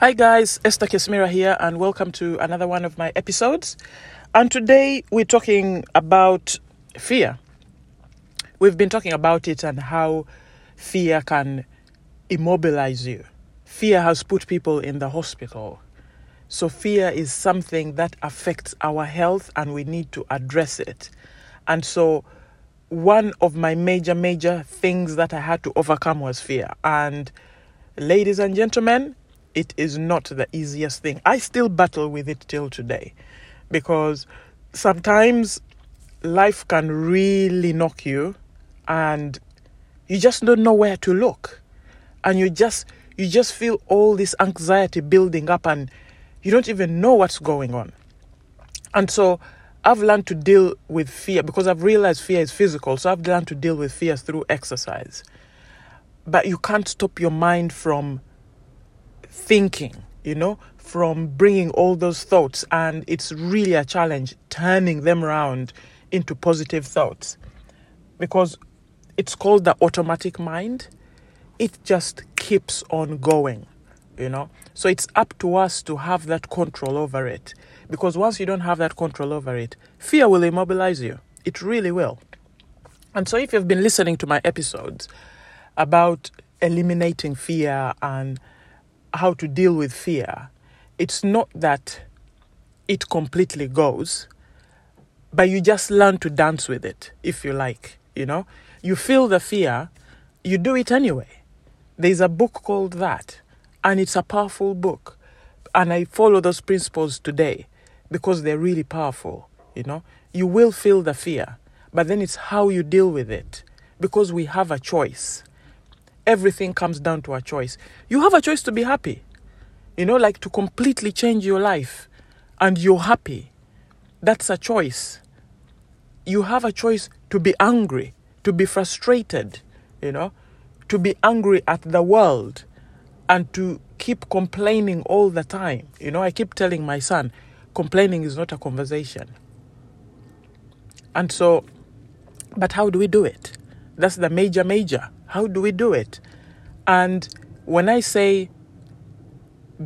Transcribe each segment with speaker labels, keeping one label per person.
Speaker 1: Hi guys, Esther Kesmira here and welcome to another one of my episodes. And today we're talking about fear. We've been talking about it and how fear can immobilize you. Fear has put people in the hospital. So fear is something that affects our health and we need to address it. And so one of my major major things that I had to overcome was fear. And ladies and gentlemen, it is not the easiest thing. I still battle with it till today because sometimes life can really knock you and you just don't know where to look. And you just you just feel all this anxiety building up and you don't even know what's going on. And so i've learned to deal with fear because i've realized fear is physical. So i've learned to deal with fear through exercise. But you can't stop your mind from thinking, you know, from bringing all those thoughts. And it's really a challenge turning them around into positive thoughts because it's called the automatic mind. It just keeps on going, you know. So it's up to us to have that control over it because once you don't have that control over it, fear will immobilize you. It really will. And so if you've been listening to my episodes about eliminating fear and how to deal with fear, it's not that it completely goes, but you just learn to dance with it, if you like. You know, you feel the fear, you do it anyway. There's a book called that, and it's a powerful book. And I follow those principles today because they're really powerful. You know, you will feel the fear, but then it's how you deal with it because we have a choice everything comes down to a choice. You have a choice to be happy, you know, like to completely change your life, and you're happy. That's a choice. You have a choice to be angry, to be frustrated, you know, to be angry at the world, and to keep complaining all the time. You know, I keep telling my son, complaining is not a conversation. And so, but how do we do it? That's the major, major. How do we do it? And when I say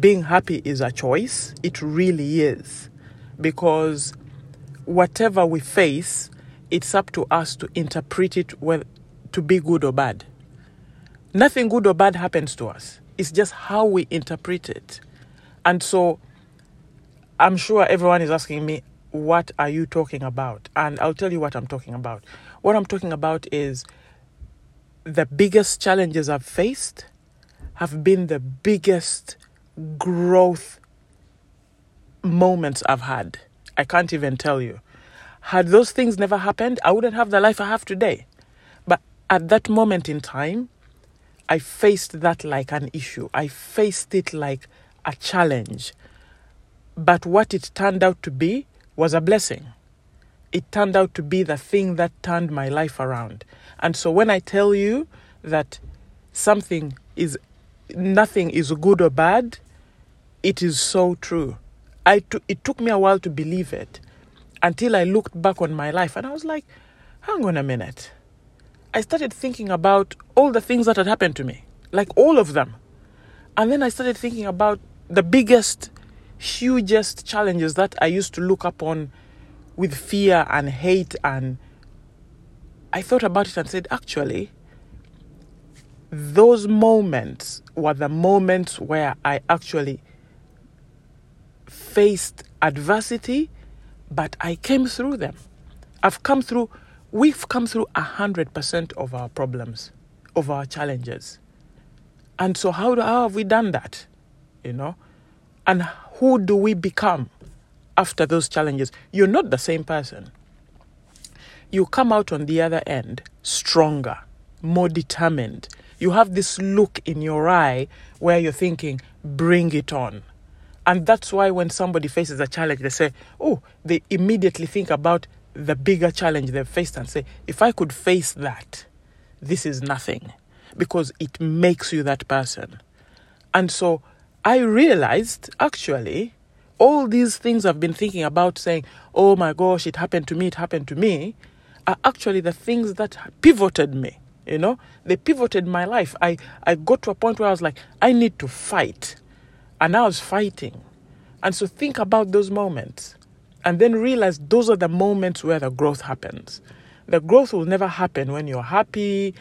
Speaker 1: being happy is a choice, it really is. Because whatever we face, it's up to us to interpret it well, to be good or bad. Nothing good or bad happens to us. It's just how we interpret it. And so I'm sure everyone is asking me, what are you talking about? And I'll tell you what I'm talking about. What I'm talking about is the biggest challenges I've faced have been the biggest growth moments I've had. I can't even tell you. Had those things never happened, I wouldn't have the life I have today. But at that moment in time, I faced that like an issue. I faced it like a challenge. But what it turned out to be was a blessing it turned out to be the thing that turned my life around. And so when I tell you that something is nothing is good or bad, it is so true. I t- it took me a while to believe it until I looked back on my life and I was like, hang on a minute. I started thinking about all the things that had happened to me, like all of them. And then I started thinking about the biggest, hugest challenges that I used to look upon with fear and hate and I thought about it and said, actually, those moments were the moments where I actually faced adversity, but I came through them. I've come through, we've come through a hundred percent of our problems, of our challenges. And so how, how have we done that? You know? And who do we become? After those challenges, you're not the same person. You come out on the other end stronger, more determined. You have this look in your eye where you're thinking, bring it on. And that's why when somebody faces a challenge, they say, oh, they immediately think about the bigger challenge they've faced and say, if I could face that, this is nothing. Because it makes you that person. And so I realized actually all these things I've been thinking about saying, oh my gosh, it happened to me, it happened to me, are actually the things that pivoted me. You know, they pivoted my life. I, I got to a point where I was like, I need to fight. And I was fighting. And so think about those moments and then realize those are the moments where the growth happens. The growth will never happen when you're happy,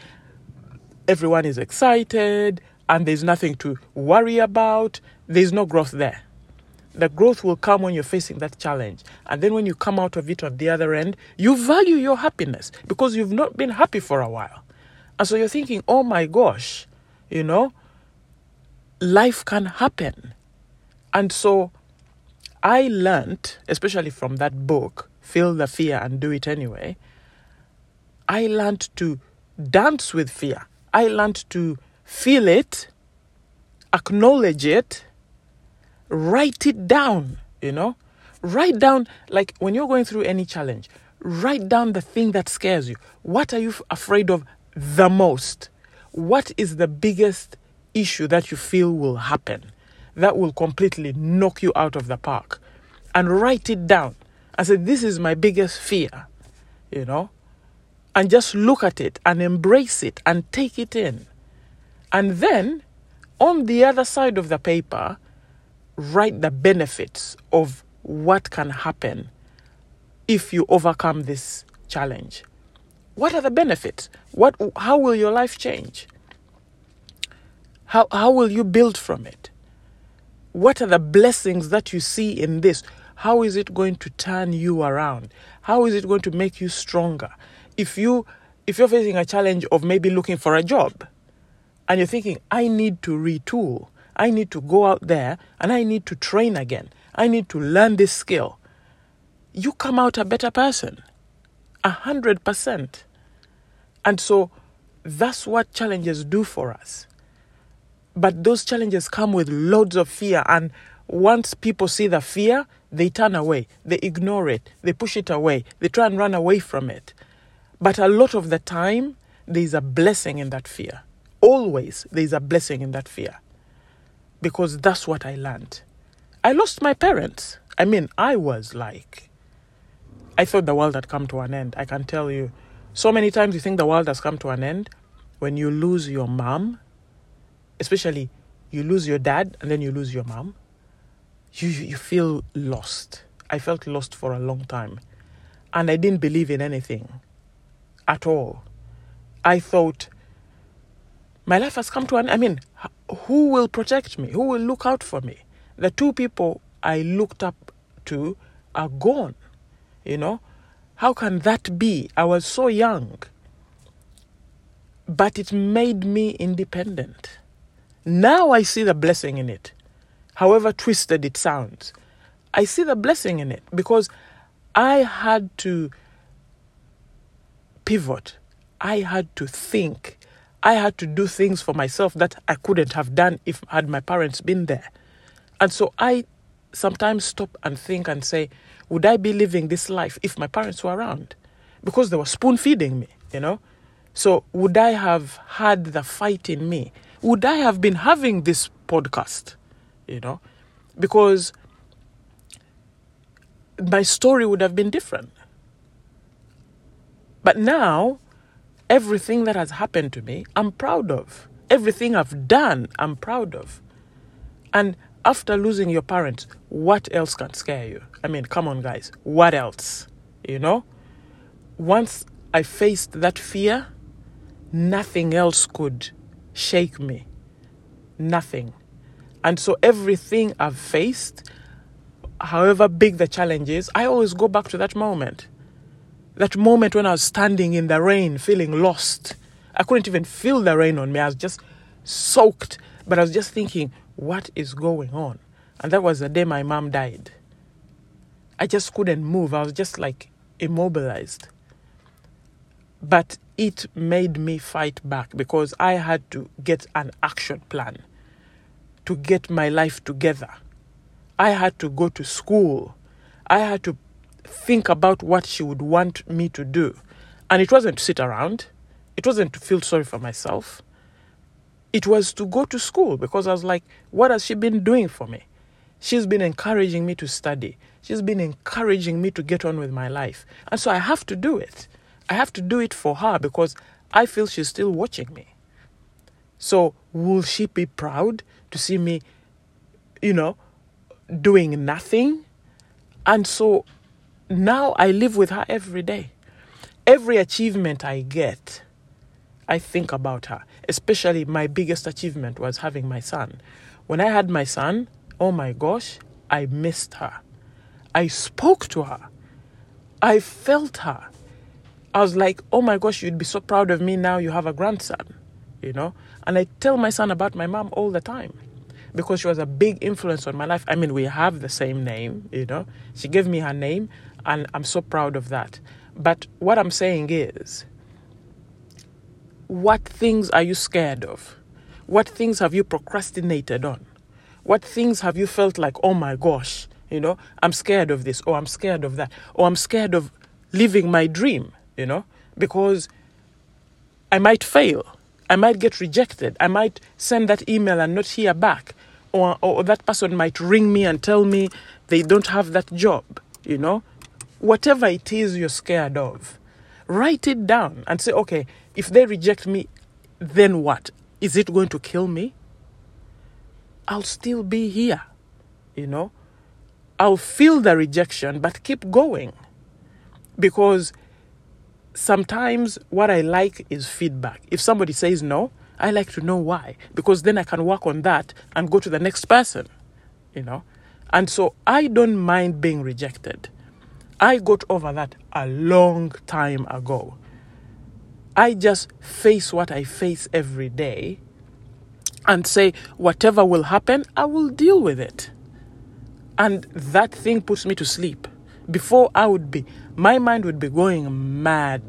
Speaker 1: everyone is excited, and there's nothing to worry about. There's no growth there. The growth will come when you're facing that challenge. And then when you come out of it on the other end, you value your happiness because you've not been happy for a while. And so you're thinking, oh my gosh, you know, life can happen. And so I learned, especially from that book, Feel the Fear and Do It Anyway, I learned to dance with fear. I learned to feel it, acknowledge it, write it down, you know? Write down, like when you're going through any challenge, write down the thing that scares you. What are you afraid of the most? What is the biggest issue that you feel will happen that will completely knock you out of the park? And write it down. I said, This is my biggest fear, you know? And just look at it and embrace it and take it in. And then on the other side of the paper, write the benefits of what can happen if you overcome this challenge. What are the benefits? What, how will your life change? How, how will you build from it? What are the blessings that you see in this? How is it going to turn you around? How is it going to make you stronger? If you if you're facing a challenge of maybe looking for a job and you're thinking, I need to retool, I need to go out there and I need to train again. I need to learn this skill. You come out a better person. A hundred percent. And so that's what challenges do for us. But those challenges come with loads of fear. And once people see the fear, they turn away, they ignore it, they push it away, they try and run away from it. But a lot of the time, there's a blessing in that fear. Always, there's a blessing in that fear because that's what I learned. I lost my parents. I mean, I was like, I thought the world had come to an end. I can tell you. So many times you think the world has come to an end when you lose your mom, especially you lose your dad and then you lose your mom. You, you feel lost. I felt lost for a long time. And I didn't believe in anything at all. I thought my life has come to an I mean, who will protect me? Who will look out for me? The two people I looked up to are gone. You know? How can that be? I was so young. But it made me independent. Now I see the blessing in it. However twisted it sounds. I see the blessing in it because I had to pivot. I had to think I had to do things for myself that I couldn't have done if had my parents been there. And so I sometimes stop and think and say, would I be living this life if my parents were around? Because they were spoon feeding me, you know? So would I have had the fight in me? Would I have been having this podcast, you know? Because my story would have been different. But now Everything that has happened to me, I'm proud of. Everything I've done, I'm proud of. And after losing your parents, what else can scare you? I mean, come on, guys. What else? You know? Once I faced that fear, nothing else could shake me. Nothing. And so everything I've faced, however big the challenge is, I always go back to that moment. That moment when I was standing in the rain, feeling lost. I couldn't even feel the rain on me. I was just soaked. But I was just thinking, what is going on? And that was the day my mom died. I just couldn't move. I was just like immobilized. But it made me fight back because I had to get an action plan to get my life together. I had to go to school. I had to think about what she would want me to do. And it wasn't to sit around, it wasn't to feel sorry for myself. It was to go to school because I was like, what has she been doing for me? She's been encouraging me to study. She's been encouraging me to get on with my life. And so I have to do it. I have to do it for her because I feel she's still watching me. So, will she be proud to see me, you know, doing nothing. And so now I live with her every day. Every achievement I get, I think about her. Especially my biggest achievement was having my son. When I had my son, oh my gosh, I missed her. I spoke to her. I felt her. I was like, oh my gosh, you'd be so proud of me now you have a grandson, you know? And I tell my son about my mom all the time because she was a big influence on my life. I mean, we have the same name, you know? She gave me her name, and I'm so proud of that. But what I'm saying is, what things are you scared of? What things have you procrastinated on? What things have you felt like, oh my gosh, you know, I'm scared of this, or I'm scared of that, or I'm scared of living my dream? you know, because I might fail. I might get rejected. I might send that email and not hear back. Or, or that person might ring me and tell me they don't have that job, you know. Whatever it is you're scared of, write it down and say, okay, if they reject me, then what? Is it going to kill me? I'll still be here, you know. I'll feel the rejection, but keep going. Because sometimes what I like is feedback. If somebody says no, I like to know why because then I can work on that and go to the next person, you know. And so I don't mind being rejected. I got over that a long time ago. I just face what I face every day and say, whatever will happen, I will deal with it. And that thing puts me to sleep. Before I would be, my mind would be going mad.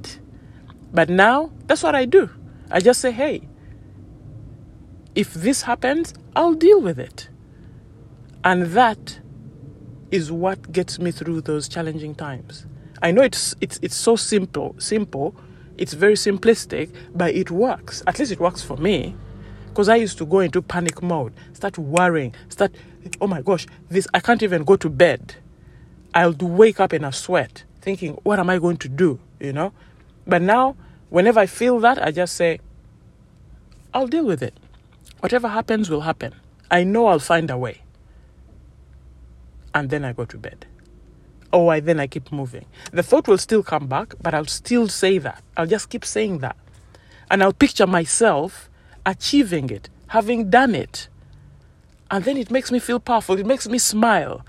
Speaker 1: But now, that's what I do. I just say, hey, if this happens, I'll deal with it. And that is what gets me through those challenging times. I know it's it's it's so simple, simple, it's very simplistic, but it works. At least it works for me. Because I used to go into panic mode, start worrying, start oh my gosh, this I can't even go to bed I'll wake up in a sweat thinking, what am I going to do? You know? But now, whenever I feel that, I just say, I'll deal with it. Whatever happens will happen. I know I'll find a way. And then I go to bed. Or I, then I keep moving. The thought will still come back, but I'll still say that. I'll just keep saying that. And I'll picture myself achieving it, having done it. And then it makes me feel powerful. It makes me smile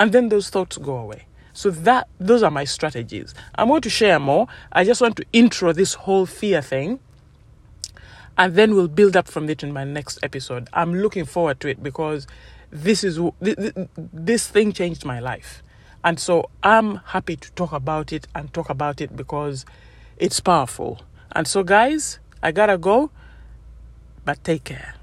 Speaker 1: and then those thoughts go away. So that those are my strategies. I'm going to share more. I just want to intro this whole fear thing and then we'll build up from it in my next episode. I'm looking forward to it because this is this thing changed my life. And so I'm happy to talk about it and talk about it because it's powerful. And so guys, I got to go, but take care.